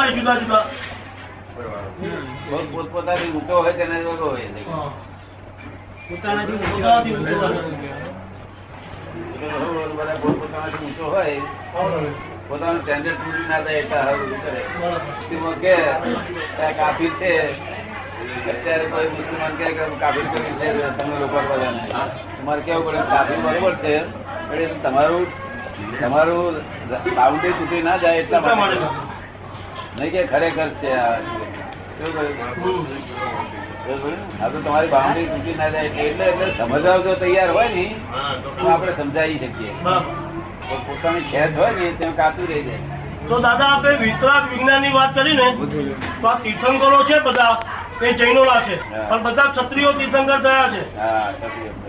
હોય પોતપોતાની ઊંચો હોય તેના જોગો હોય. પોતાનાથી પોતાનાથી પોતાનું સ્ટેન્ડર્ડ પૂરી ના થાય એટલા કરે બરાબર. કે આ છે અત્યારે કોઈ મુસલમાન કહે કે કાફી કરી છે તમે લોકો તમારે કેવું પડે? કાફી બરોબર છે પણ તમારું તમારું બાઉન્ડ્રી તૂટી ના જાય એટલા એટલા માટે. નહીં કે ખરેખર છે આ? આ તો તમારી બાઉન્ડ્રી તૂટી ના જાય એટલે એટલે સમજાવ જો તૈયાર હોય ને તો આપણે સમજાવી શકીએ. પોતાની ખેત હોય ને તેમ કાતું રહી જાય. તો દાદા આપણે વિતરાક વિજ્ઞાનની વાત કરી ને તો આ તીર્થંકરો છે બધા. એ જૈનોના છે. પણ બધા ક્ષત્રિયો તીર્થંકર થયા છે.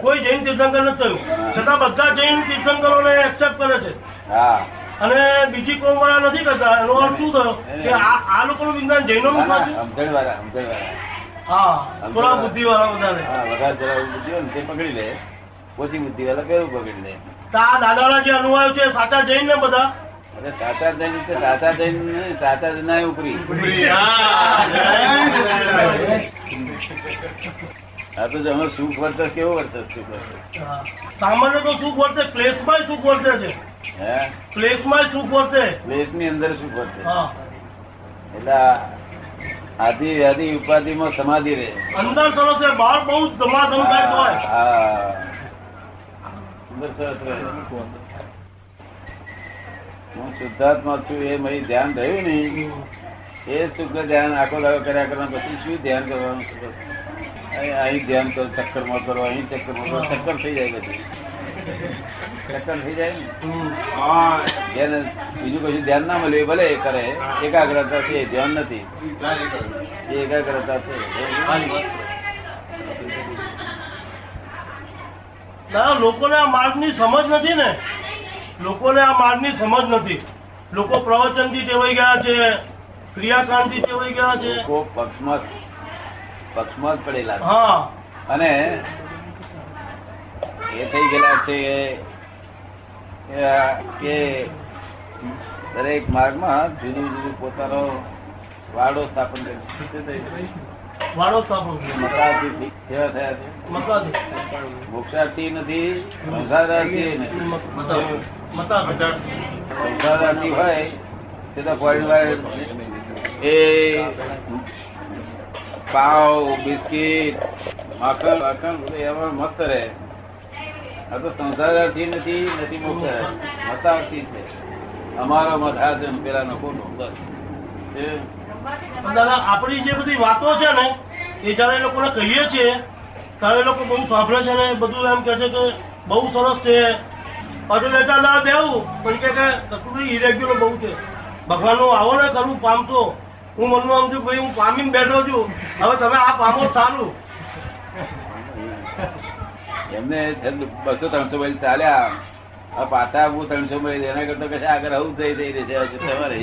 કોઈ જૈન તીર્થંકર નથી થયું. છતાં બધા જૈન તીર્થંકરોને એક્સેપ્ટ કરે છે. અને બીજી કોમ વાળા નથી કરતા. એનો અર્થ શું થયો? કે આ આ લોકોનું વિજ્ઞાન જૈનો નું ના, ના, હા થોડા બુદ્ધિ વાળા બધાને વધારે જરા બુદ્ધિ હોય તે પકડી લે. ઓછી બુદ્ધિ વાળા કેવું પકડી લે? તો આ દાદાના જે અનુવાયો છે સાચા જૈન ને બધા. અરે સાચા જૈન છે જૈન ઉપરી. આ તો અમે સુખ વર્તસ કેવો વર્તસ સુખ વર્તસ સામાન્ય તો સુખ વર્તે પ્લેસમાં સુખ વર્તે છે. હે? પ્લેસમાં સુખ વર્તે. દેશની અંદર સુખ વર્તે. એટલે આધી વ્યાધિ ઉપાધિ માં સમાધિ રહે. અંદર સરસ છે બહાર બહુ ધમાધમ થાય હા. અંદર સરસ રહે. હું શુદ્ધાત્મા છું એ મય ધ્યાન રહ્યું ને એ શુદ્ધ ધ્યાન આખો દાડો કર્યા કરવા પછી શું ધ્યાન કરવાનું અહીં ધ્યાન કરો, ચક્કરમાં કરો, અહીં ચક્કરમાં કરો, ચક્કર થઈ જાય પછી ચક્કર થઈ જાય ને? બીજું કશું ધ્યાન ના મળ્યું ભલે એ કરે, એકાગ્રતા છે ધ્યાન નથી. એ એકાગ્રતા છે લોકોને આ માર્ગની સમજ નથી ને. લોકોને આ માર્ગની સમજ નથી. લોકો પ્રવચનથી ટેવાઈ ગયા છે ક્રિયાકાંડથી ટેવાઈ ગયા છે. લોકો પક્ષમાં પક્ષમાં પડેલા હા. અને એ થઈ ગયેલા છે કે- કે દરેક માર્ગમાં જુદું જુદું પોતાનો વાડો સ્થાપન કરી વાળો. મોક્ષાર્થી નથી સંસારાર્થી હોય તે તો ફોરેન એ પાવ બિસ્કીટ માખણ માખણ એમાં મસ્ત રહે. આ તો સંસારાર્થી નથી નથી મોક્ષ મતાર્થી છે. અમારો મત આ છે ને પેલા નો ખોટો. બસ. દાદા, આપણી જે બધી વાતો છે ને, એ જયારે લોકોને કહીએ છીએ, ત્યારે લોકો બહુ સાંભળે છે ને, બધું એમ કે છે કે બહુ સરસ છે. પાછું લેતા ના દેવું પણ કે કશું ઇરેગ્યુલર બહુ છે. ભગવાનનું આવો ને કરવું પામશો હું મનમાં છું, ભાઈ, હું પામીને બેઠો છું. હવે તમે આ પામો સારું. એમને બસો ત્રણસો પછી ચાલ્યા. આ પાટા હું ત્રણસો માઇલ એના કરતા કશે આગળ આવું થઈ થઈ રહે છે. તમારે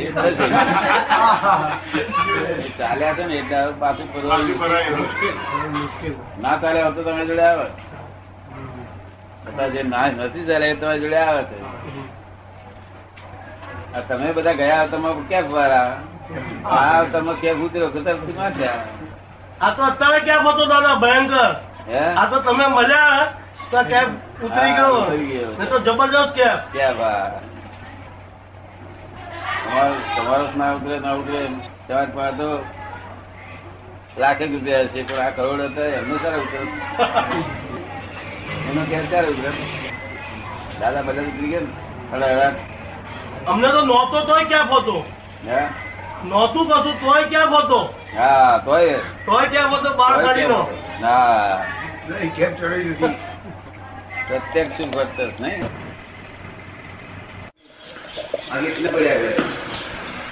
ચાલ્યા છે ને એટલે પાછું ફરવાનું ના ચાલ્યા હોત તો તમે જોડે આવે. છતાં જે ના નથી ચાલ્યા એ તમારી જોડે આવે છે. આ તમે બધા ગયા તમે ક્યાં ફરા આ? તમે ક્યાં ઉતર્યો કતરમાં આ તો અત્યારે ક્યાં હતો દાદા ભયંકર. હે? આ તો તમે મળ્યા. તો કેબ ઉતરી ગયો? તો જબરજસ્ત કેબ વાત તમારો ના ઉતરે ના ઉતરે તમાર પાસે તો લાખે રૂપિયા છે પણ આ કરોડ હતા એમનો સારા ઉતરે. એનો ક્યાં ક્યારે ઉતરે. દાદા બધા ઉતરી ગયા ને? હડા હડા અમને તો નહોતો તોય ક્યાં ફોતો? હે? નહોતું કશું તોય ક્યાં ફોતો? હા તોય. તોય ક્યાં ફોતો? બાર તોય કાઢીનો કેમ? ના પ્રત્યક્ષ સુખ વર્તસ નહીં?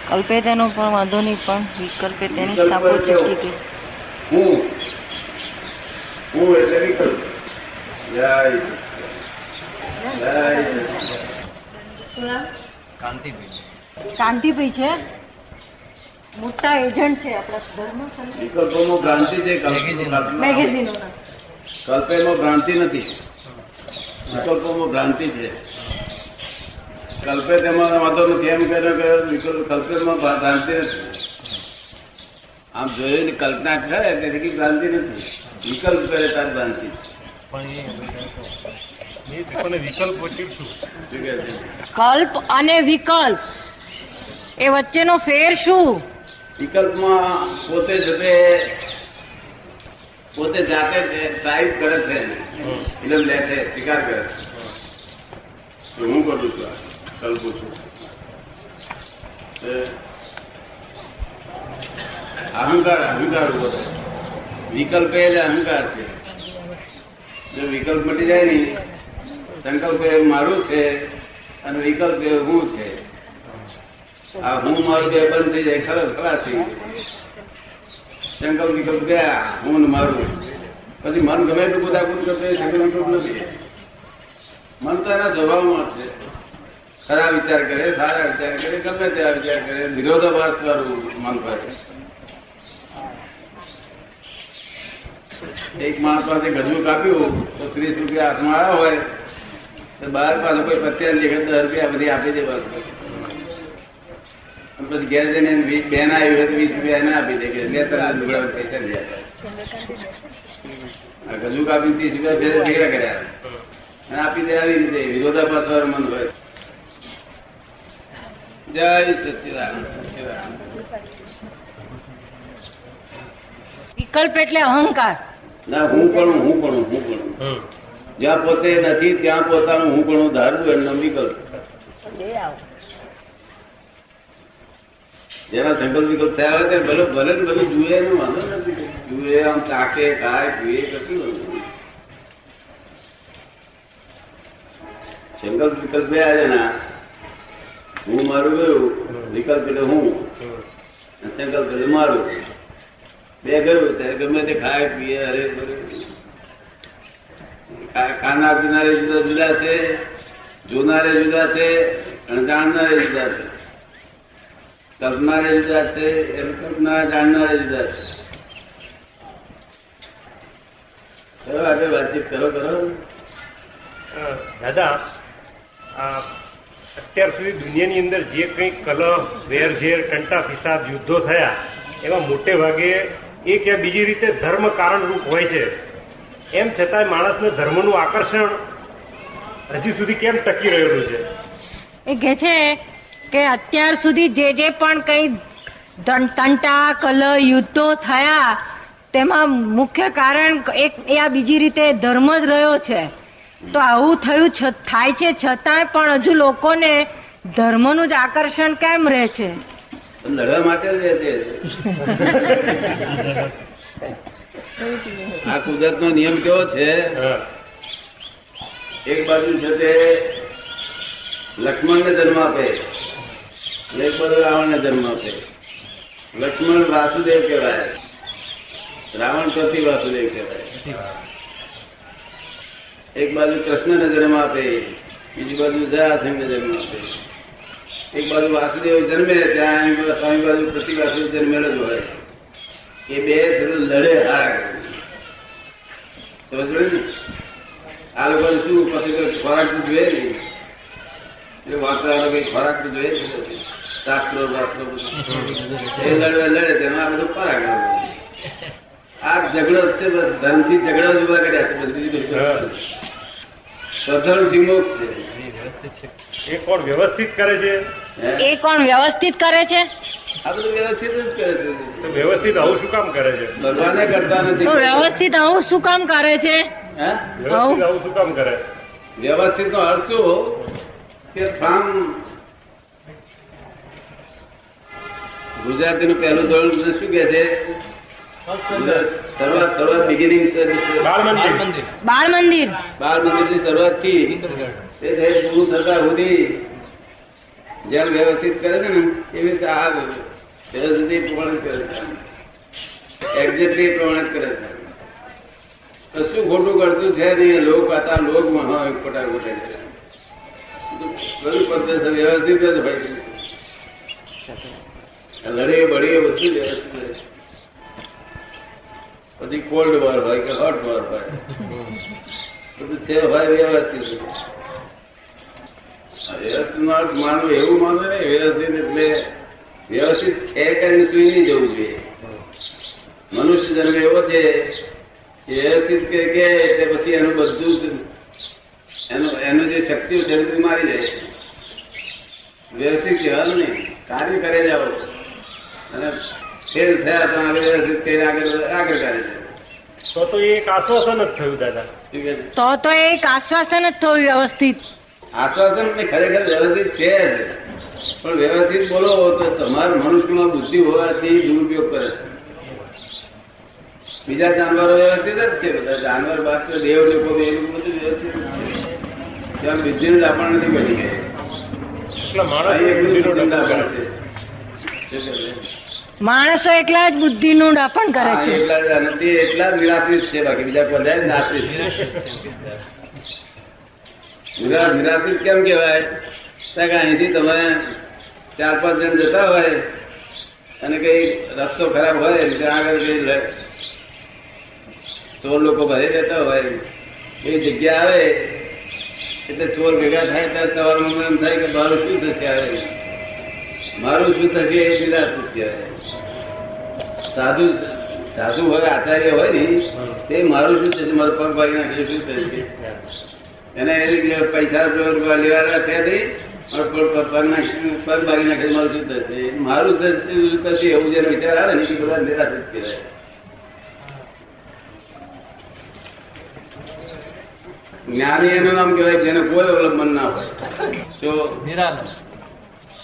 કલ્પે તેનો પણ વાંધો નહીં પણ વિકલ્પે તેની સાપો ચટકી ગઈ. હું? હું એટલે વિકલ્પ. જય જય કાંતિભાઈ. છે? મોટા એજન્ટ છે આપણા ધર્મ વિકલ્પોનું ક્રાંતિ છે કલ્પેમાં ભ્રાંતિ નથી. વિકલ્પોમાં ભ્રાંતિ છે. કલ્પે તેમાં વાંધો નથી. એમ કર્યો કે વિકલ્પ કલ્પેમાં ભ્રાંતિ નથી. આમ જોયું ને કલ્પના કરે તેથી ભ્રાંતિ નથી. વિકલ્પ કરે તાર ભ્રાંતિ? કલ્પ અને વિકલ્પ. એ વચ્ચેનો ફેર શું? વિકલ્પમાં પોતે જતે પોતે જાતે ટાઈપ કરે છે ઇલમ લે છે સ્વીકાર કરે છે. હું કરું છું કલ્પું છું અહંકાર અહંકાર ઊભો થાય. વિકલ્પ એ જ અહંકાર છે. જો વિકલ્પ મટી જાય ને સંકલ્પ એ મારું છે અને વિકલ્પ એ હું છે. આ હું મારું બે બંધ થઈ જાય ખરાબ ખલાસ થઈ ગયું સંકલ્પ વિકલ્પ ગયા, હું મારું. પછી મન ગમે એટલું બધા પૂરું કરતો સંકલ્પ વિકલ્પ નથી. મન તો એના સ્વભાવમાં છે. ખરા વિચાર કરે, સારા વિચાર કરે, ગમે તેવા વિચાર કરે, વિરોધાભાસ વાળું મન કરે એક માણસ પાસે ગજવું કાપ્યું, તો ત્રીસ રૂપિયા હાથમાં આવ્યા હોય, તો બહાર પાસે કોઈ લેખે દસ રૂપિયા બધી આપી દે બસ પછી ઘેર જઈને વીસ બેન આવી હોય તો વીસ રૂપિયા એને આપી દે કે લે તરત લુગડા પૈસા લઈ આપે ગજુ કાપી ત્રીસ રૂપિયા ભેગા ભેગા કર્યા. અને આપી દે આવી રીતે વિરોધાભાસ વાર મન હોય. જય સચ્ચિદાનંદ સચ્ચિદાનંદ વિકલ્પ એટલે અહંકાર. ના હું પણ હું પણ હું પણ. જ્યાં પોતે નથી ત્યાં પોતાનું હું પણ ધારવું એમનો વિકલ્પ. જેના સંકલ્પ વિકલ્પ થયા હોય ભલે ભલે ને બધું જુએ એનું વાંધો નથી જુએ આમ ચાકે ખાય, પીએ, કશું સંકલ્પ વિકલ્પ બે આજે ના. હું મારું ગયું, વિકલ્પ એટલે હું. સંકલ્પ એટલે મારું. બે ગયું, ત્યારે ગમે તે ખાય, પીએ ભરે ખાનાર પીનારે જુદા જુદા છે, જોનારે જુદા છે અને જાણનારે જુદા છે. કલ્પનારે જુદા છે એમ કલ્પના જાણનારે જુદા છે ચલો આગળ વાતચીત કરો કરો. દાદા અત્યાર સુધી દુનિયાની અંદર જે કંઈ કલહ વેરઝેર ટંટા ફિસાદ યુદ્ધો થયા એમાં મોટે ભાગે એક યા બીજી રીતે ધર્મ કારણરૂપ હોય છે. એમ છતાંય માણસને ધર્મનું આકર્ષણ હજી સુધી કેમ ટકી રહેલું છે? એ કે છે કે અત્યાર સુધી જે જે પણ કઈ તંટા કલ યુદ્ધો થયા તેમાં મુખ્ય કારણ એક એ આ બીજી રીતે ધર્મ જ રહ્યો છે. તો આવું થયું થાય છે છતાંય પણ હજુ લોકોને ધર્મનું જ આકર્ષણ કેમ રહે છે? લડવા માટે રહે છે. આ કુદરત નો નિયમ કેવો છે? એક બાજુ છે તે લક્ષ્મણને જન્મ આપે. એક બાજુ રાવણને જન્મ આપે લક્ષ્મણ વાસુદેવ કહેવાય. રાવણ ચોથી વાસુદેવ કહેવાય. એક બાજુ કૃષ્ણને જન્મ આપે, બીજી બાજુ જયાસંઘને જન્મ આપે. એક બાજુ વાસુદેવ જન્મે ત્યાં સ્વામી બાજુ પ્રતિ વાસુદેવ જન્મેલો જ હોય. એ બે થોડું લડે હારા? આ લોકો શું પછી કોઈ ખોરાક જોઈએ ને એ વાંચવા લોકો ખોરાક જોઈએ જ નથી. શાસ્ત્રો શાસ્ત્રો બધું. એ લડવે લડે તેમાં આ બધું ખોરાક આ ઝઘડો છે ધનથી ઝઘડો જ ઊભા કર્યા છે બસ. બીજું કશું નથી. છે. એ કોણ વ્યવસ્થિત કરે છે? એ કોણ વ્યવસ્થિત કરે છે? આ બધું વ્યવસ્થિત જ કરે છે. તો વ્યવસ્થિત આવું શું કામ કરે છે? ભગવાને કરતા નથી. તો વ્યવસ્થિત આવું શું કામ કરે છે? હે? વ્યવસ્થિત આવું શું કામ કરે? વ્યવસ્થિત નો અર્થ શું? કે ફ્રોમ ગુજરાતીનું પહેલું ધોરણ શું કે છે? શરૂઆત શરૂઆત બિગિનિંગ બાળ મંદિર. બાળ મંદિર. બાળ મંદિરની શરૂઆતથી તે થઈ પૂરું થતા સુધી જેમ વ્યવસ્થિત કરે છે ને એવી રીતે આ વ્યવસ્થિત પ્રમાણે કરે છે. એક્ઝેક્ટલી પ્રમાણે જ કરે છે. કશું ખોટું કરતું છે નહીં લોક હતા લોક મહા ખોટા ખોટા છે. બધું પદ્ધતિ વ્યવસ્થિત જ હોય છે. લડે, બળે બધું પછી કોલ્ડ વોર હોય કે હોટ વોર હોય બધું છે હોય વ્યવસ્થિત વ્યવસ્થિત માનવું એવું માનવું ને, વ્યવસ્થિત એટલે વ્યવસ્થિત ખેર કરીને સુઈ નહીં જવું જોઈએ. મનુષ્ય જન્મ એવો છે વ્યવસ્થિત કે કે એટલે પછી એનું બધું જ એનું એનું જે શક્તિઓ છે એ મારી જાય વ્યવસ્થિત કહેવાનું નહીં. કાર્ય કરે જાઓ અને ફેલ થયા તો આગળ વ્યવસ્થિત કરીને આગળ આગળ કરે છે. તો તો એક આશ્વાસન જ થયું દાદા? તો તો એક આશ્વાસન જ થયું વ્યવસ્થિત. આશ્વાસન ને ખરેખર વ્યવસ્થિત છે જ. પણ વ્યવસ્થિત બોલો તો તમારા મનુષ્યમાં બુદ્ધિ હોવાથી દુરુપયોગ કરે છે. બીજા જાનવરો વ્યવસ્થિત જ છે. બધા જાનવર બાદ તો દેવ લોકો એ લોકો બધું વ્યવસ્થિત જ છે. ત્યાં જ આપણને નથી બની ગયા. એટલે મારા કહે છે? માણસો એકલા જ બુદ્ધિનું ડાપણ કરે છે. એટલા જ નિરાશ્રિત છે બાકી બીજા બધા નાશ્રિત નિરાશ્રિત કેમ કેવાય કે અહીંથી તમે ચાર પાંચ જણ જતા હોય અને કઈ રસ્તો ખરાબ હોય ત્યાં આગળ કઈ ચોર લોકો ભરે જતા હોય એ જગ્યા આવે એટલે ચોર ભેગા થાય ત્યારે સવારમાં એમ થાય કે મારું શું થશે આવે મારું શું થશે એ નિરાશ્રિત કહેવાય સાધુ સાધુ હોય આચાર્ય હોય ને તે મારું શું થશે મારું પગ ભાગી નાખે શું થશે એને એ પૈસા રૂપિયા લેવાના છે નહીં મારો પગ પગ નાખી પગ ભાગી નાખે મારું શું થશે? મારું થશે એવું જેનો વિચાર આવે ને એ બધા નિરાશિત કહેવાય. જ્ઞાની એનું નામ કહેવાય જેને કોઈ અવલંબન ના હોય.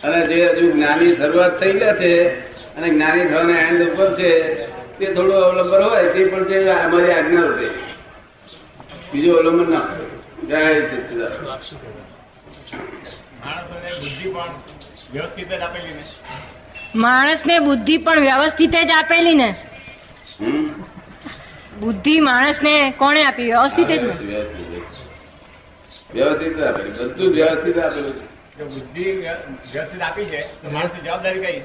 અને જે હજુ જ્ઞાની શરૂઆત થઈ ગયા છે અને જ્ઞાની થવાના એન્ડ ઉપર છે તે થોડું અવલંબન હોય તે પણ તે અમારી આજ્ઞા છે બીજું અવલંબન ના હોય. જય માણસ ને બુદ્ધિ પણ વ્યવસ્થિત જ આપેલી ને? માણસને બુદ્ધિ પણ વ્યવસ્થિત જ આપેલી ને? કોને માણસને કોણે આપી? વ્યવસ્થિત જ વ્યવસ્થિત જ બધું વ્યવસ્થિત આપેલું છે. બુદ્ધિ વ્યવસ્થિત આપી છે તો માણસની જવાબદારી કઈ?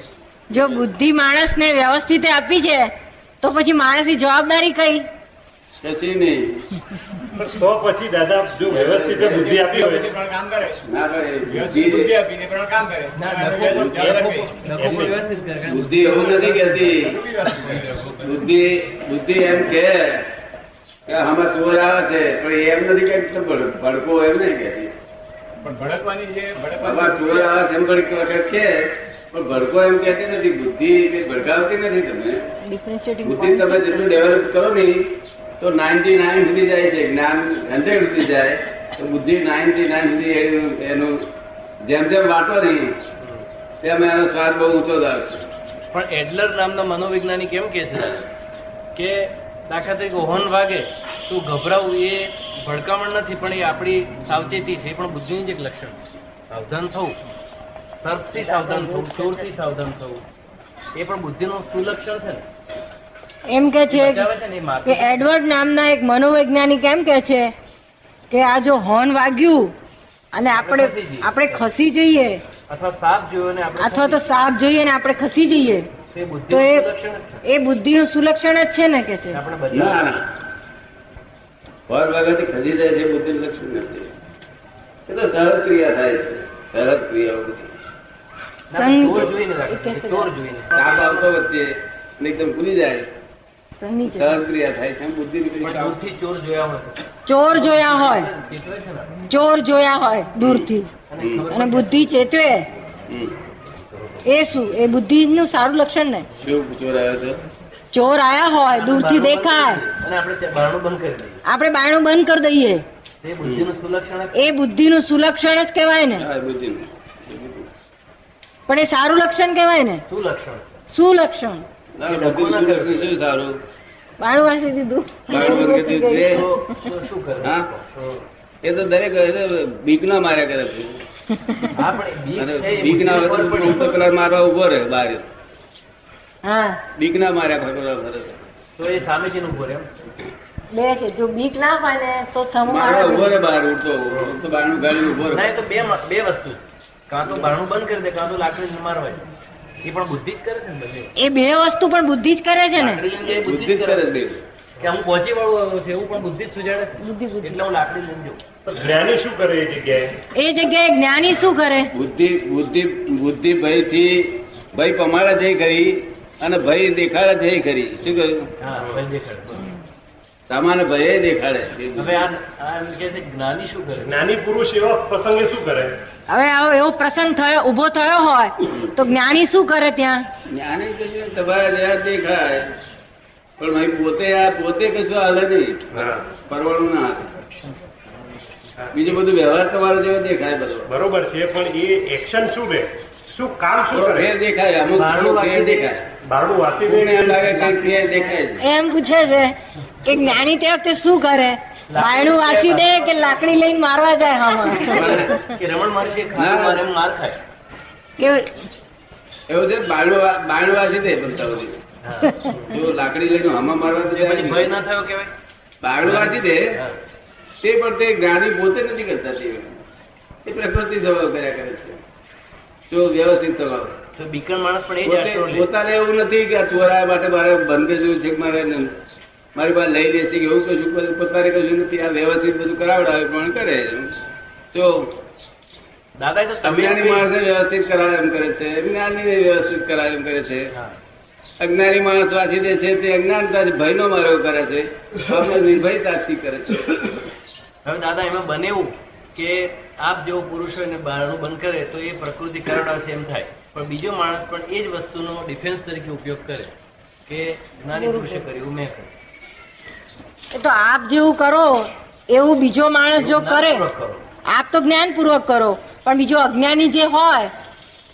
જો બુદ્ધિ માણસને વ્યવસ્થિત આપી છે તો પછી માણસની જવાબદારી કઈ? કશી નહીં. તો પછી દાદા જો વ્યવસ્થિત બુદ્ધિ આપી હોય. પણ કામ કરે. ના કરે. બુદ્ધિ આપીને પણ કામ કરે. બુદ્ધિ એવું નથી કેતી? બુદ્ધિ બુદ્ધિ એમ કે કે આમાં ચોર આવે છે પણ એમ નથી કે ભડકો એમ નહીં કેતી પણ ભડકવાની જે ભડકવા ચોર આવે છે એમ ઘડીક વખત કે પણ ભડકો એમ કહેતી નથી બુદ્ધિ કે ભડકાવતી નથી તમે? બુદ્ધિ તમે જેટલું ડેવલપ કરો ને તો નાઇન્ટી નાઇન સુધી જાય છે જ્ઞાન હંડ્રેડ સુધી જાય. તો બુદ્ધિ નાઇન્ટી નાઇન સુધી એનું- જેમ જેમ વાંટો નહીં તેમ એનો સ્વાદ બહુ ઊંચો આવશે પણ એડલર નામના મનોવૈજ્ઞાનિક એમ કે છે? કે દાખલા તરીકે હોર્ન વાગે તો ગભરાવું એ ભડકામણ નથી પણ એ આપણી સાવચેતી છે એ પણ બુદ્ધિનું જ એક લક્ષણ છે. સાવધાન થવું. સર્પથી સાવધાન થવું ચોરથી સાવધાન થવું. એ પણ બુદ્ધિનું સુલક્ષણ છે ને. એમ કે છે કે એડવર્ડ નામના એક મનોવૈજ્ઞાનિક એમ કે છે કે આ જો હોર્ન વાગ્યું અને આપણે આપણે ખસી જઈએ. અથવા સાપ જોયો ને અથવા તો સાપ જોઈએ ને આપણે ખસી જઈએ. તો એ એ બુદ્ધિનું સુલક્ષણ જ છે ને કે છે. આપણે ના ના. વગરથી ખસી જાય છે બુદ્ધિ લક્ષણ નથી. એ તો સહજ ક્રિયા થાય છે. સહજ ક્રિયાઓ બધી એકદમ જાય. બુદ્ધિ ચોર જોયા હોય. ચોર જોયા હોય. ચેતવે છે ને? ચોર જોયા હોય દૂરથી. અને બુદ્ધિ ચેતવે. એ શું? એ બુદ્ધિનું સારું લક્ષણ ને? શું ચોર આવ્યો તો? ચોર આયા હોય દૂરથી દેખાય. અને આપણે બંધ કરી દઈએ. આપણે બાયણું બંધ કરી દઈએ. એ બુદ્ધિનું સુલક્ષણ જ કહેવાય ને હા, બુદ્ધિનું. એ બુદ્ધિ. પણ એ સારું લક્ષણ કહેવાય ને? શું લક્ષણ? શું લક્ષણ? શું સારું? બાણું વાંચી દીધું દીધું. એ તો તો શું કરે? હા? તો એ તો દરેક બીક ના માર્યા કરે છે. બીક છે ના હોય તો પેલા મારવા ઊભો રહે બહાર. હા. બીક ના માર્યા ફરવા ફરે તો એ સામેથી ઊભો રહે એમ? બે છે. જો બીક ના હોય ને તો મારવા ઊભો રહે બહાર ઉઠતો બારણું ગાડીને ઊભો રહે. તો બે બે વસ્તુ કાં તો બારણું બંધ કરી દે કાં તો લાકડી મારવા એ પણ બુદ્ધિ જ કરે છે ને એ બે વસ્તુ પણ બુદ્ધિ જ કરે છે ને? બુદ્ધિ જ કરે છે. કે હું પહોંચી વાળું છે એવું પણ બુદ્ધિ જ સુજાડે બુદ્ધિ બુદ્ધિ એટલે હું લાકડી લઈને જઉં. જ્ઞાની શું કરે એ જગ્યાએ? એ જગ્યાએ જ્ઞાની શું કરે? બુદ્ધિ બુદ્ધિ બુદ્ધિ ભયથી ભય પમાડા જઈ કરી અને ભય દેખાડા જઈ કરી. શું કહ્યું હા હવે દેખાડે બરોબર. સામાન્ય ભય દેખાડે. હવે આ આ એમ કે છે જ્ઞાની શું કરે? જ્ઞાની પુરુષ એવા પ્રસંગે શું કરે? હવે આવો એવો પ્રસંગ થયો ઊભો થયો હોય તો જ્ઞાની શું કરે ત્યાં? જ્ઞાની તમારા જેવા દેખાય. પણ ભાઈ પોતે આ પોતે કશું હાલે નહીં. પરવાનું પરવાળું ના બીજું બધું વ્યવહાર તમારો જેવો દેખાય બધો. બરોબર છે પણ એ એક્શન શું રે શું કામ શું કરે? દેખાય અમુક દેખાય. બારણું વાંચી કોઈને એમ લાગે દેખાય એમ પૂછે છે કે જ્ઞાની તે વખતે શું કરે? બાયણું વાસી દે કે લાકડી લઈને મારવા જાય હામાં કે રમણ મારી મારે માર ખાય. કે એવું છે બાયણું બાયણું વાંચી દે બધા બધી જો લાકડી લઈને હમા મારવા તો ભય જાય ના થયો કેવાય બાયણું વાસી દે તે પણ તે જ્ઞાની પોતે નથી કરતા તે. પ્રકૃતિ જવાબ કર્યા કરે છે. જો વ્યવસ્થિત તમારો. તો બીકણ માણસ પણ એ જ પોતે આશરો લે. પોતાને એવું નથી કે આ ચોરાયા માટે મારે બંધ જોયું છે મારે મારી પાસે લઈ લે છે કે એવું કશું પોતાને કશું નથી. આ વ્યવસ્થિત બધું કરાવડાવે પણ કરે જો દાદા તો અજ્ઞાની માણસે વ્યવસ્થિત કરાવે એમ કરે છે. જ્ઞાની વ્યવસ્થિત કરાવે એમ કરે છે. અજ્ઞાની માણસ વાંચી દે છે તે અજ્ઞાનતાથી ભયનો માર્યો કરે છે. નિર્ભયતાથી કરે છે. હવે દાદા એમાં બને એવું કે આપ જેવો પુરુષ હોય ને બારણું બંધ કરે તો એ પ્રકૃતિ કરાવડાવશે એમ થાય. પણ બીજો માણસ પણ એ જ વસ્તુનો ડિફેન્સ તરીકે ઉપયોગ કરે કે જ્ઞાની પુરુષે કર્યું મેં કર્યું. તો આપ જેવું કરો એવું બીજો માણસ જો કરે. આપ તો જ્ઞાનપૂર્વક કરો. પણ બીજો અજ્ઞાની જે હોય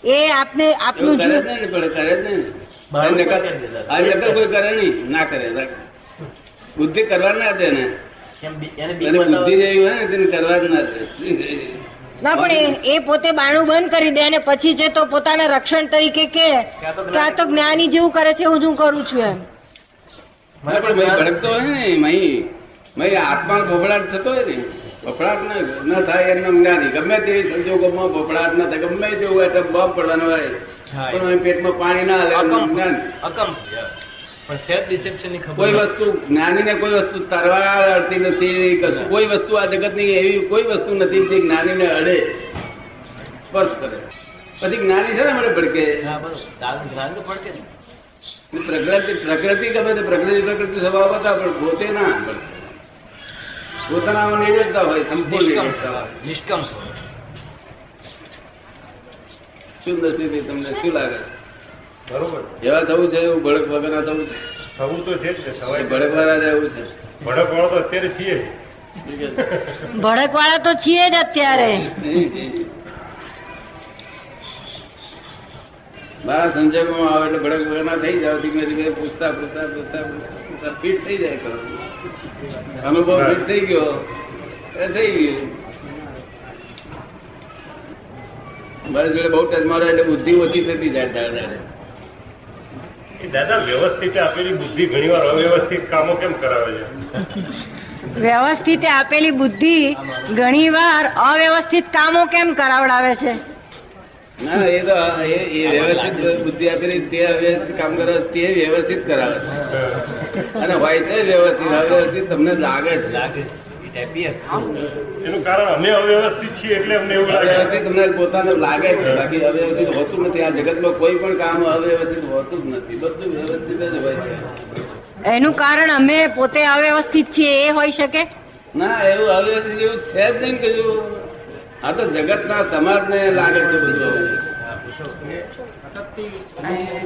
એ આપને આપનું કરે જીવ જ નહીં. આ નકલ કોઈ કરે નહીં ના કરે. બુદ્ધિ કરવા ના દે ને કેમ બી- એને બીક અને બુદ્ધિ જેવી હોય તેને કરવા જ ના ના પણ એ- પોતે બાણું બંધ કરી દે અને પછી જે તો પોતાના રક્ષણ તરીકે કે આ તો કે આ તો જ્ઞાની. જેવું કરે છે એવું જ હું કરું છું એમ. ના, પણ ભાઈ ભડકતો હોય ને મહી. મહી આત્મા બોબડાટ થતો હોય ને બફડાટ ના ન થાય એમનો જ્ઞાની. ગમે તેવી સંજોગોમાં ભોપડાટ ના થાય. ગમે તેવું હોય તો બોમ્બ પડવાનો હોય. પણ પેટમાં પાણી ના આવે અકમ. કોઈ. વસ્તુ જ્ઞાનીને કોઈ વસ્તુ તરવા અડતી નથી કોઈ વસ્તુ આ જગતની એવી કોઈ વસ્તુ નથી જે જ્ઞાનીને અડે સ્પર્શ કરે પછી જ્ઞાની છે ને મને ભડકે. પ્રકૃતિ પ્રકૃતિ ગમે તો પ્રકૃતિ પ્રકૃતિ સ્વભાવ હતા પણ પોતે ના ભડકે. પોતાનામાં જતા હોય સંપૂર્ણ નિષ્કમ. શું નથી તમને શું લાગે બરોબર એવા થવું છે એવું ભડક વગરના થવું છે. થવું તો છે ને ભડક વાળા રહેવું છે. ભડક વાળા તો અત્યારે છીએ ભડક વાળા તો છીએ જ અત્યારે. મારા સંજોગોમાં આવે એટલે ભડક વગર ના થઈ જાવ ધીમે ધીમે પૂછતા પૂછતા પૂછતા પૂછતા ફિટ થઈ જાય કરો અનુભવ ફિટ થઈ ગયો એ થઈ ગયું. મારી જોડે બહુ ટચ મારો એટલે બુદ્ધિ ઓછી થતી જાય. એ દાદા વ્યવસ્થિત આપેલી બુદ્ધિ ઘણીવાર અવ્યવસ્થિત કામો કેમ કરાવે છે? વ્યવસ્થિત આપેલી બુદ્ધિ ઘણીવાર અવ્યવસ્થિત કામો કેમ કરાવડાવે છે? ના એ તો એ વ્યવસ્થિત બુદ્ધિ આપેલી તે અવ્યવસ્થિત કામ કરે તે વ્યવસ્થિત કરાવે છે. અને હોય છે વ્યવસ્થિત અવ્યવસ્થિત તમને લાગે જ. લાગે છે. It appears. એનું કારણ અમે અવ્યવસ્થિત છીએ એટલે અમને એવું લાગે. અવ્યવસ્થિત તમને પોતાને લાગે છે. બાકી અવ્યવસ્થિત હોતું નથી. આ જગતમાં કોઈ પણ કામ અવ્યવસ્થિત હોતું જ નથી. બધું વ્યવસ્થિત જ હોય છે. એનું કારણ અમે પોતે અવ્યવસ્થિત છીએ એ હોઈ શકે? ના એવું અવ્યવસ્થિત એવું છે જ નહીં કહ્યું આ તો જગતના સમાજને લાગે છે બધું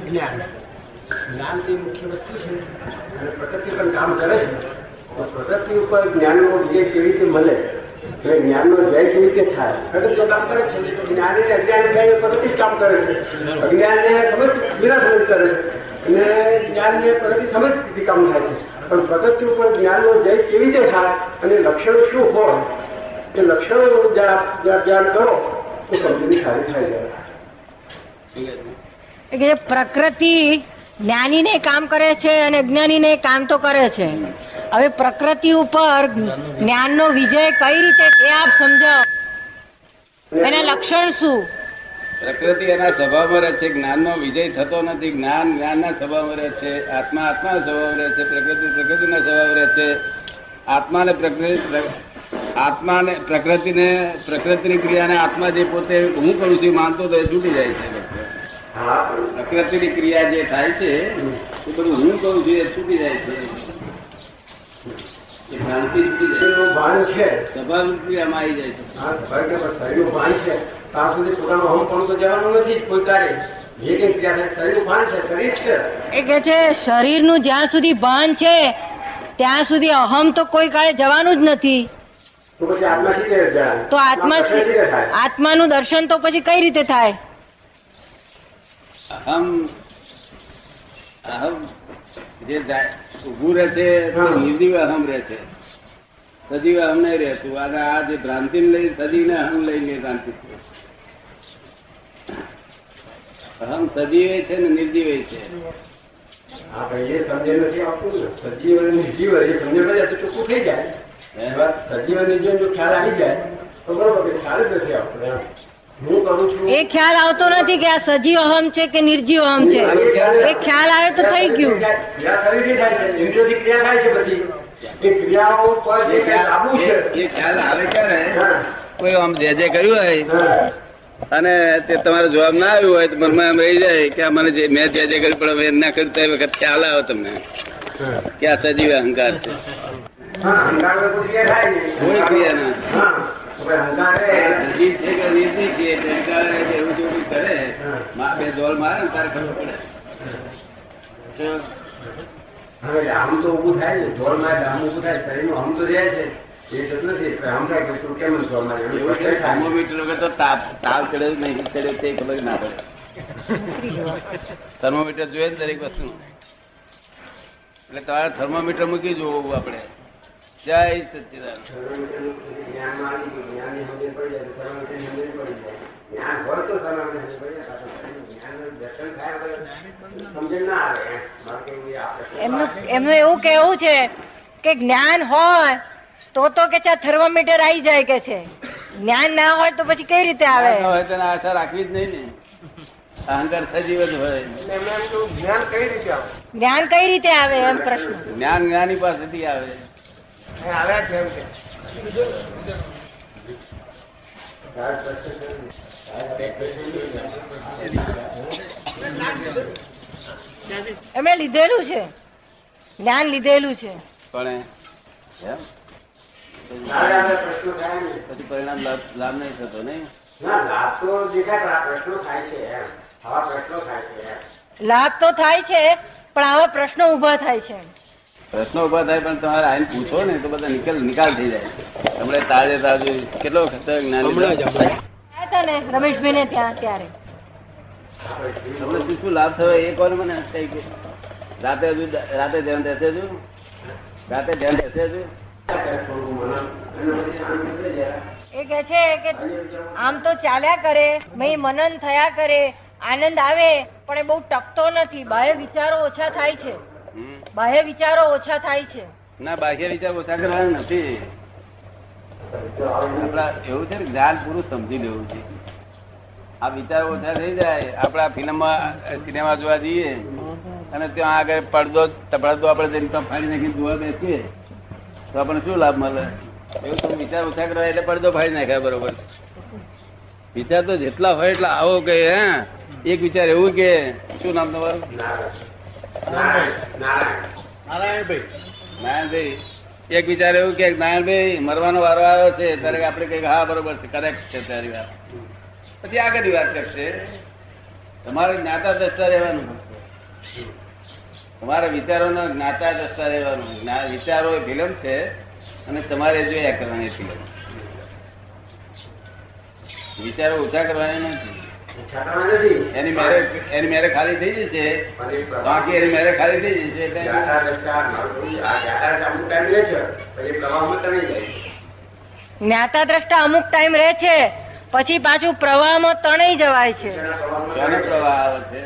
જ્ઞાન. જ્ઞાન મુખ્ય વસ્તુ છે. અને પ્રકૃતિ પણ કામ કરે છે. તો પ્રકૃતિ ઉપર જ્ઞાનનો વિજય કેવી રીતે મળે? એટલે જ્ઞાનનો જય કેવી રીતે થાય? પ્રગતિ કામ કરે છે. જ્ઞાની ને અજ્ઞાન થાય પ્રગતિ કામ કરે છે. અજ્ઞાનને સમજ વિના કરે છે. અને જ્ઞાનને પ્રગતિ સમજ કામ થાય છે. પણ પ્રગતિ ઉપર જ્ઞાનનો જય કેવી રીતે થાય અને લક્ષણ શું હોય? એ લક્ષણો ધ્યાન કરો, તો સમજણી સારી થાય જાય પ્રકૃતિ જ્ઞાનીને કામ કરે છે અને અજ્ઞાનીને કામ તો કરે છે. હવે પ્રકૃતિ ઉપર જ્ઞાનનો વિજય કઈ રીતે એ આપ સમજાવો. એના લક્ષણ શું? પ્રકૃતિ એના સ્વભાવમાં રહે છે, જ્ઞાનનો વિજય થતો નથી. જ્ઞાન, જ્ઞાનના સ્વભાવમાં રહે છે, આત્મા, આત્માના સ્વભાવ રહે છે, પ્રકૃતિ, પ્રકૃતિના સ્વભાવ રહે છે. આત્માને પ્રકૃતિ આત્માને, પ્રકૃતિને, પ્રકૃતિની ક્રિયાને આત્મા જે પોતે હું કરું છું માનતો તો એ છૂટી જાય છે. પ્રકૃતિની ક્રિયા જે થાય છે, એ બધું હું કરું છું એ છૂટી જાય છે. એ ભ્રાંતિ છૂટી જાય. ભાન છે. સ્વભાવિક ક્રિયામાં આવી જાય છે હા ખબર કે શરીરનું ભાન છે. ત્યાં સુધી પોતાનું અહમ પણ તો જવાનું નથી કોઈ કાર્ય જે કઈ શરીરનું ભાન છે શરીર છે. એ કે છે શરીરનું જ્યાં સુધી ભાન છે ત્યાં સુધી અહમ તો કોઈ કાળે જવાનું જ નથી. તો આત્મા આત્માનું દર્શન તો પછી કઈ રીતે થાય? અહમ અહમ જે ઊભું રહે છે તે હા. અહમ રહે છે. સજીવ અહમ નહીં રહેતું. અને આ જે ભ્રાંતિ લઈ સજીવને અહમ લઈને ભ્રાંતિ અહમ સજીવે છે ને નિર્જીવે છે. સજીવ અને નિર્જીવ એ સમજણ ચોખ્ખું થઈ જાય. સજીવ અને નિર્જીવ જો ખ્યાલ આવી જાય. તો બરોબર ખ્યાલ જ નથી આપતો. હું કરું છું એ ખ્યાલ આવતો નથી કે આ સજીવ અહમ છે કે નિર્જીવ અહમ છે. એ ખ્યાલ આવે તો થઈ ગયું. ક્રિયા શરીરથી થાય છે ઇન્દ્રિયોથી ક્રિયા થાય છે બધી. એ ક્રિયાઓ પર જે એ છે. એ ખ્યાલ આવે ક્યારે કોઈ આમ જે જે કર્યું હોય અને તે તમારો જવાબ ના આવ્યો હોય તો મનમાં એમ રહી જાય કે મને જે મેં જે જે કર્યું પણ મેં ના કર્યું તે વખત ખ્યાલ આવે તમને. કે આ સજીવ અહંકાર છે. કોઈ ક્રિયા ના. હા, તો ભાઈ અહંકાર એ સજીવ છે કે નિર્જીવ છે એવું જો કરે બે ડોલ મારે ને તારે ખબર પડે. હવે આમ તો ઉભું થાય ને ઢોળમાં મારે આમ ઉભું થાય શરીરનું આમ તો રહે છે. થર્મોમીટર વગર તો તાપ તાપ ચડે નહીં ચડે તે ખબર ના પડે. થર્મોમીટર જોઈએ ને દરેક વસ્તુ એટલે તમારે થર્મોમીટર મૂકી જોવું આપણે. જય એમનું એમનું એવું કેવું છે કે જ્ઞાન હોય તો તો કે છે થર્મોમીટર આવી જાય કે છે. જ્ઞાન ના હોય તો પછી કઈ રીતે આવે? હોય તો આશા રાખવી જ નહીં ને. અહંકાર સજીવ જ હોય. જ્ઞાન કઈ રીતે આવે? જ્ઞાન કઈ રીતે આવે એમ પ્રશ્ન. જ્ઞાન જ્ઞાની પાસેથી આવે. આવ્યા એમણે લીધેલું છે. જ્ઞાન લીધેલું છે. પણ. પછી પરિણામ લાભ નહીં થતો નહીં લાભ તો દેખાય પણ આ પ્રશ્નો થાય છે એમ. આવા પ્રશ્નો થાય છે એમ. લાભ તો થાય છે પણ આવા પ્રશ્નો ઊભા થાય છે પ્રશ્નો ઊભા થાય પણ તમારે આઈને પૂછો ને તો બધા નિકાલ નિકાલ થઈ જાય. તમને તાજે તાજુ કેટલો ખતર જ્ઞાની ગયા રમેશભાઈ ને ત્યાં ત્યારે તમને શું શું લાભ થયો? એ કોને મને કઈ કે? રાતે હજુ રાતે ધ્યાન રહેશે હજુ? રાતે ધ્યાન રહેશે હજુ? થઈ એ કે છે કે આમ તો ચાલ્યા કરે મય મનન થયા કરે આનંદ આવે પણ એ બહુ ટકતો નથી. બાહ્ય વિચારો ઓછા થાય છે. બાહ્ય વિચારો ઓછા થાય છે. ના, બાહ્ય વિચાર ઓછા કરવાના નથી. એવું છે જ્ઞાન પૂરું સમજી લેવું છે. આ વિચાર ઓછા થઈ જાય આપડા ફિલ્મમાં સિનેમા જોવા જઈએ, અને ત્યાં આગળ પડદો પડદો આપણે જઈને ત્યાં ફાડી નાખીને જોવા બેસીએ, તો આપણને શું લાભ મળે? એવું તો વિચાર ઓછા કરવા એટલે પડદો ફાડી નાખ્યા બરોબર. વિચાર તો જેટલા હોય એટલા આવો કે, હે? એક વિચાર એવું કે, શું નામ તમારું? નારાયણભાઈ. એક વિચાર એવું કે નારાયણભાઈ મરવાનો વારો આવ્યો છે, ત્યારે આપણે કંઈક હા, બરોબર છે કરેક્ટ છે તારી વાત. પછી આગળની વાત કરશે, તમારે જ્ઞાતા દ્રષ્ટા રહેવાનું. તમારા વિચારોના જ્ઞાતા દ્રષ્ટા રહેવાનું. વિચારો એ ફિલ્મ છે અને તમારે જોયા કરવાની ફિલ્મ. વિચારો ઓછા કરવાના નથી. એની મેરે એની મેરે ખાલી થઈ જશે. બાકી એની મેરે ખાલી થઈ જશે જ્ઞાતા દ્રષ્ટા અમુક ટાઈમ રહે છે પછી પાછું પ્રવાહમાં તણાઈ જવાય છે. પ્રવાહ આવે છે?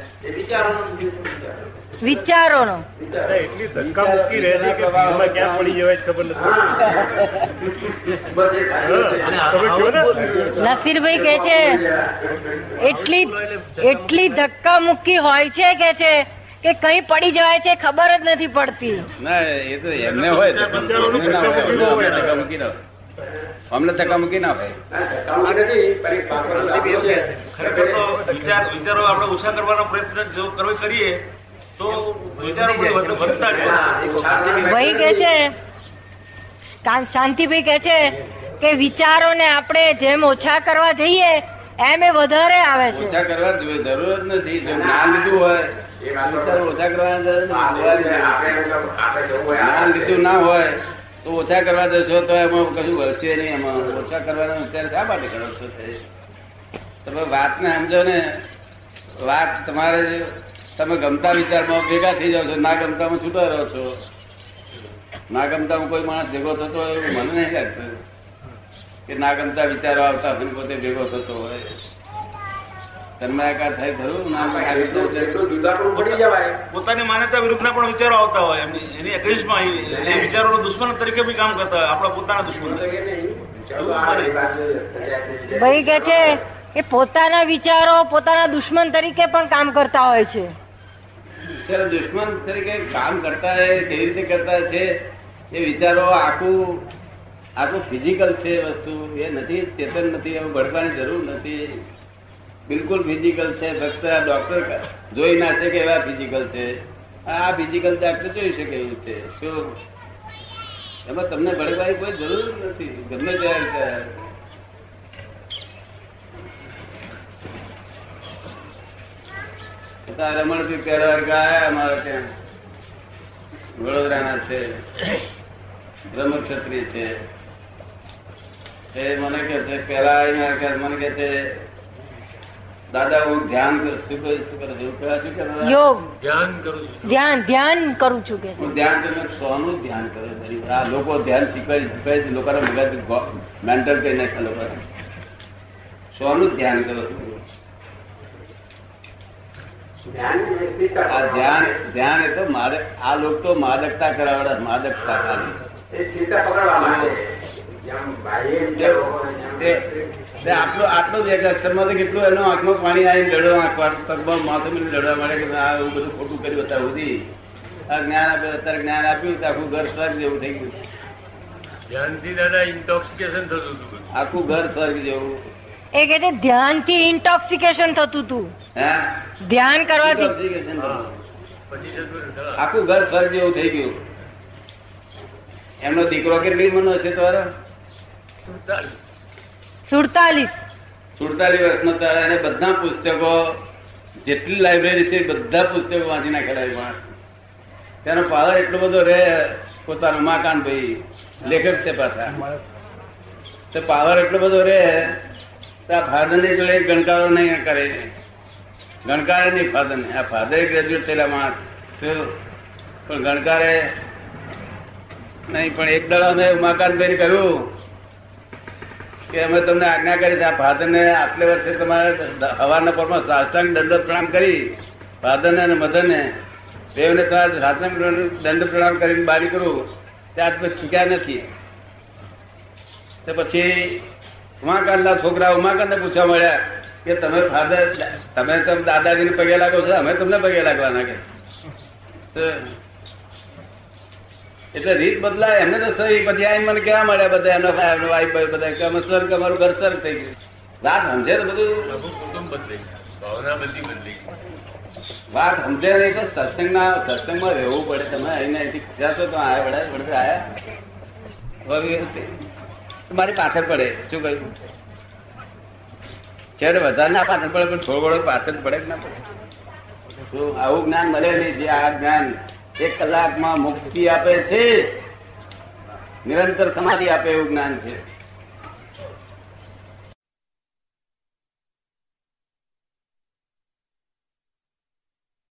વિચારોનો. વિચારો. વિચારોનો એટલી ધક્કા મૂકી રહે કે ભીડમાં ક્યાં પડી જવાય ખબર નથી. હા, તમે કહો ને. નસીરભાઈ કે છે એટલી એટલી ધક્કા મુક્કી હોય છે કે છે કે કઈ પડી જવાય છે ખબર જ નથી પડતી. ના એ તો એમને હોય અમને ધક્કા મૂકી ના અમને ધક્કા મૂકી વિચાર વિચારો આપણે ઓછા કરવાનો પ્રયત્ન જો કરવો કરીએ ભાઈ કે છે શાંતિભાઈ કે છે કે વિચારોને આપણે જેમ ઓછા કરવા જઈએ એમ એ વધારે આવે છે. ઓછા કરવા જોઈએ જરૂર જ નથી. જો જ્ઞાન લીધું હોય એ વિચારો ઓછા કરવાના જરૂર નથી. આપણે આપણે આપણે જવું હોય જ્ઞાન લીધું ના હોય તો ઓછા કરવા જશો તો એમાં કશું વળશે નહીં. એમાં ઓછા કરવાનું અત્યારે શા માટે કરો છો? તમે વાતને સમજો ને. વાત તમારે તમે ગમતા વિચારમાં ભેગા થઈ જાવ છો ના ગમતામાં છૂટા રહો છો. ના ગમતામાં કોઈ માણસ ભેગો થતો હોય એવું મને નહીં લાગતું. કે ના ગમતા વિચારો આવતા હોય પોતે ભેગો થતો હોય. તન્માયાકાર થાય ખરું? ના પોતાની માન્યતા વિરુદ્ધના પણ વિચારો આવતા હોય. એની અગેન્સ્ટમાં એ વિચારોનો દુશ્મન તરીકે બી કામ કરતા હોય. આપણા પોતાના દુશ્મન. ભાઈ કે છે કે પોતાના વિચારો પોતાના દુશ્મન તરીકે પણ કામ કરતા હોય છે. વિચારો દુશ્મન તરીકે કામ કરતા હોય કેવી રીતે કરતા છે, એ વિચારો આખું આખું ફિઝિકલ છે વસ્તુ. એ નથી, ચેતન નથી એવું ભડકવાની જરૂર નથી. બિલકુલ ફિઝિકલ છે, ફક્ત આ ડોક્ટર જોઈ ના કે એવા ફિઝિકલ છે. આ ફિઝિકલ ડોક્ટર જોઈ શકે એવું છે. શું? એમાં તમને ભડકવાની કોઈ જરૂર નથી. ગમે ત્યારે રમણજી પહેલા આયા અમારા ત્યાં. વડોદરાના છે. બ્રહ્મક્ષત્રિય છે. એ મને કે છે પેલા આવીને મને કે છે દાદા હું ધ્યાન કરું શું કરું શું કરું છું? પેલા શું કરે યોગ. ધ્યાન કરું છું. ધ્યાન ધ્યાન કરું છું કે. હું ધ્યાન કરું સોનું ધ્યાન કરું આ લોકો ધ્યાન શીખવાય શીખવાય લોકોના મગજ મેન્ટલ કઈ નાખ્યા લોકો સોનું ધ્યાન કરું છું. ધ્યાન એ તો માદક આ લોકો તો માદકતા કરાવડા માદકતા ખાલી. આટલો આટલો જ એક અક્ષરમાં તો કેટલું એનો આંખમાં પાણી આવીને લડવા પગમાં માથું મિલી લડવા માંડે કે આ એવું બધું ખોટું કર્યું હતા સુધી. આ જ્ઞાન આપ્યું અત્યારે જ્ઞાન આપ્યું તો આખું ઘર સ્વર્ગ જેવું થઈ ગયું. ધ્યાનથી દાદા ઇન્ટોક્સિકેશન થતું હતું આખું ઘર સ્વર્ગ જેવું. એ કે છે ધ્યાનથી ઇન્ટોક્સિકેશન થતું હતું ધ્યાન કરવાથી. આખું ઘર સ્વર્ગ જેવું થઈ ગયું. એમનો દીકરો કેટલી મનો છે તમારો? સુડતાલીસ. સુડતાલીસ. વર્ષનો ત્યારે એને બધા પુસ્તકો જેટલી લાઇબ્રેરી છે બધા પુસ્તકો વાંચી નાખેલા તેનો પાવર એટલો બધો રહે પોતાનો ઉમાકાંત ભાઈ લેખક છે પાછા. તો પાવર એટલો બધો રહે તો આ ફાધરની જોડે ગણકારો નહીં કરે. ગણકારે નહીં. ફાધર આ ફાધરે ગ્રેજ્યુએટ થયેલા માણસ. પણ ગણકારે નહીં, પણ એક દાડો અમે ઉમાકાંતભાઈ કહ્યું કે અમે તમને આજ્ઞા કરી આ ફાધર ને આટલે વર્ષે તમારે હવાના પરમાં સાષ્ટાંગ દંડ પ્રણામ કરી. ફાધર ને અને મધર ને દેવને તમારે સાષ્ટાંગ દંડ પ્રણામ કરીને બારી કરું. ત્યાર પછી ચૂક્યા નથી. તો પછી ઉમાકાંતના છોકરા ઉમાકાંત પૂછવા મળ્યા કે તમે ફાધર તમે તમે દાદાજીને પગે લાગો છો અમે તમને પગે લાગવાના કે? એટલે રીત બદલાય એમને તો સહી પછી આઈ મને કેવા મળ્યા બધા એમના વાઈફ ભાઈ બધા કે અમે સ્વર્ગ અમારું ઘર સ્વર્ગ થઈ ગયું. વાત સમજે તો બધું. ભાવના બધી બદલી વાત સમજે નહીં તો સત્સંગના સત્સંગમાં રહેવું પડે. તમે અહીંને અહીંથી ખસ્યા તો આયા વડા વડે આયા. મારી પાછળ પડે. શું કહ્યું? છેડે વધારે ના પાછળ પડે, પણ થોડો ઘણો પાછળ પડે કે ના પડે? તો આવું જ્ઞાન મળે નહીં, જે આ જ્ઞાન એક કલાકમાં મુક્તિ આપે છે. નિરંતર સમાધિ આપે એવું જ્ઞાન છે.